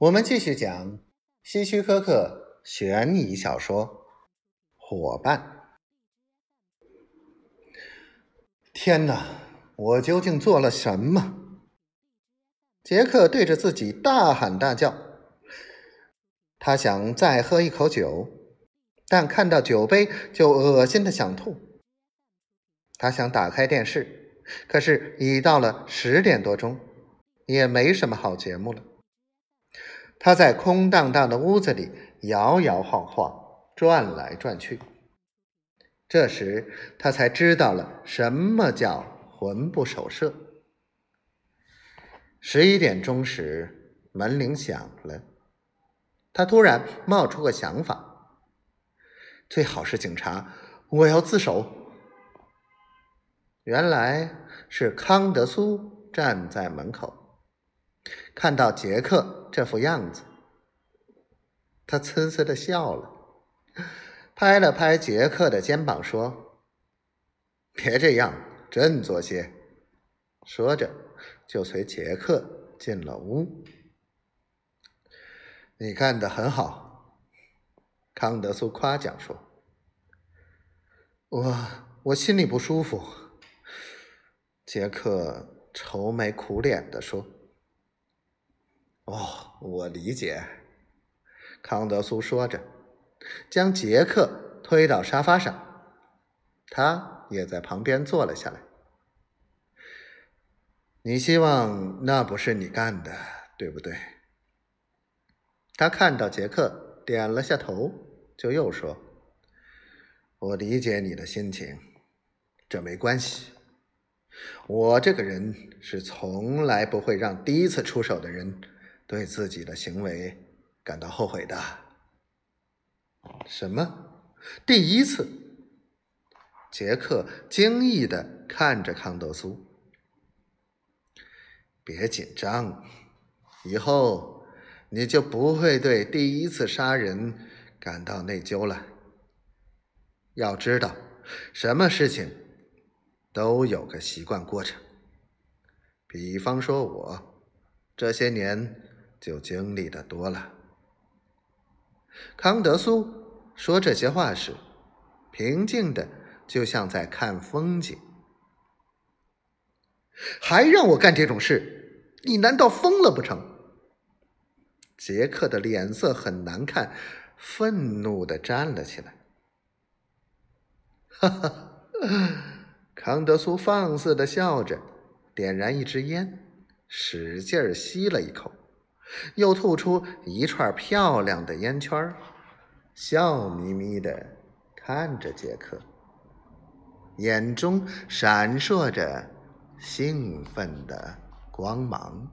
我们继续讲希区柯克悬疑小说《伙伴》。天哪，我究竟做了什么？杰克对着自己大喊大叫。他想再喝一口酒，但看到酒杯就恶心的想吐。他想打开电视，可是已到了十点多钟，也没什么好节目了。他在空荡荡的屋子里摇摇晃晃，转来转去。这时，他才知道了什么叫魂不守舍。十一点钟时，门铃响了。他突然冒出个想法：最好是警察，我要自首。原来是康德苏站在门口。看到杰克这副样子，他呲呲的笑了，拍了拍杰克的肩膀说：“别这样，振作些。”说着，就随杰克进了屋。“你干得很好。”康德苏夸奖说。“我我心里不舒服。”杰克愁眉苦脸的说。哦，我理解。”康德苏说着，将杰克推到沙发上，他也在旁边坐了下来。“你希望那不是你干的，对不对？”他看到杰克点了下头，就又说：“我理解你的心情，这没关系。我这个人是从来不会让第一次出手的人。”对自己的行为感到后悔的？什么？第一次？杰克惊异的看着康德苏。别紧张，以后你就不会对第一次杀人感到内疚了。要知道，什么事情都有个习惯过程。比方说，我这些年。就经历的多了。康德苏说这些话时，平静的就像在看风景。还让我干这种事，你难道疯了不成？杰克的脸色很难看，愤怒的站了起来。哈哈，康德苏放肆的笑着，点燃一支烟，使劲吸了一口。又吐出一串漂亮的烟圈，笑眯眯地看着杰克，眼中闪烁着兴奋的光芒。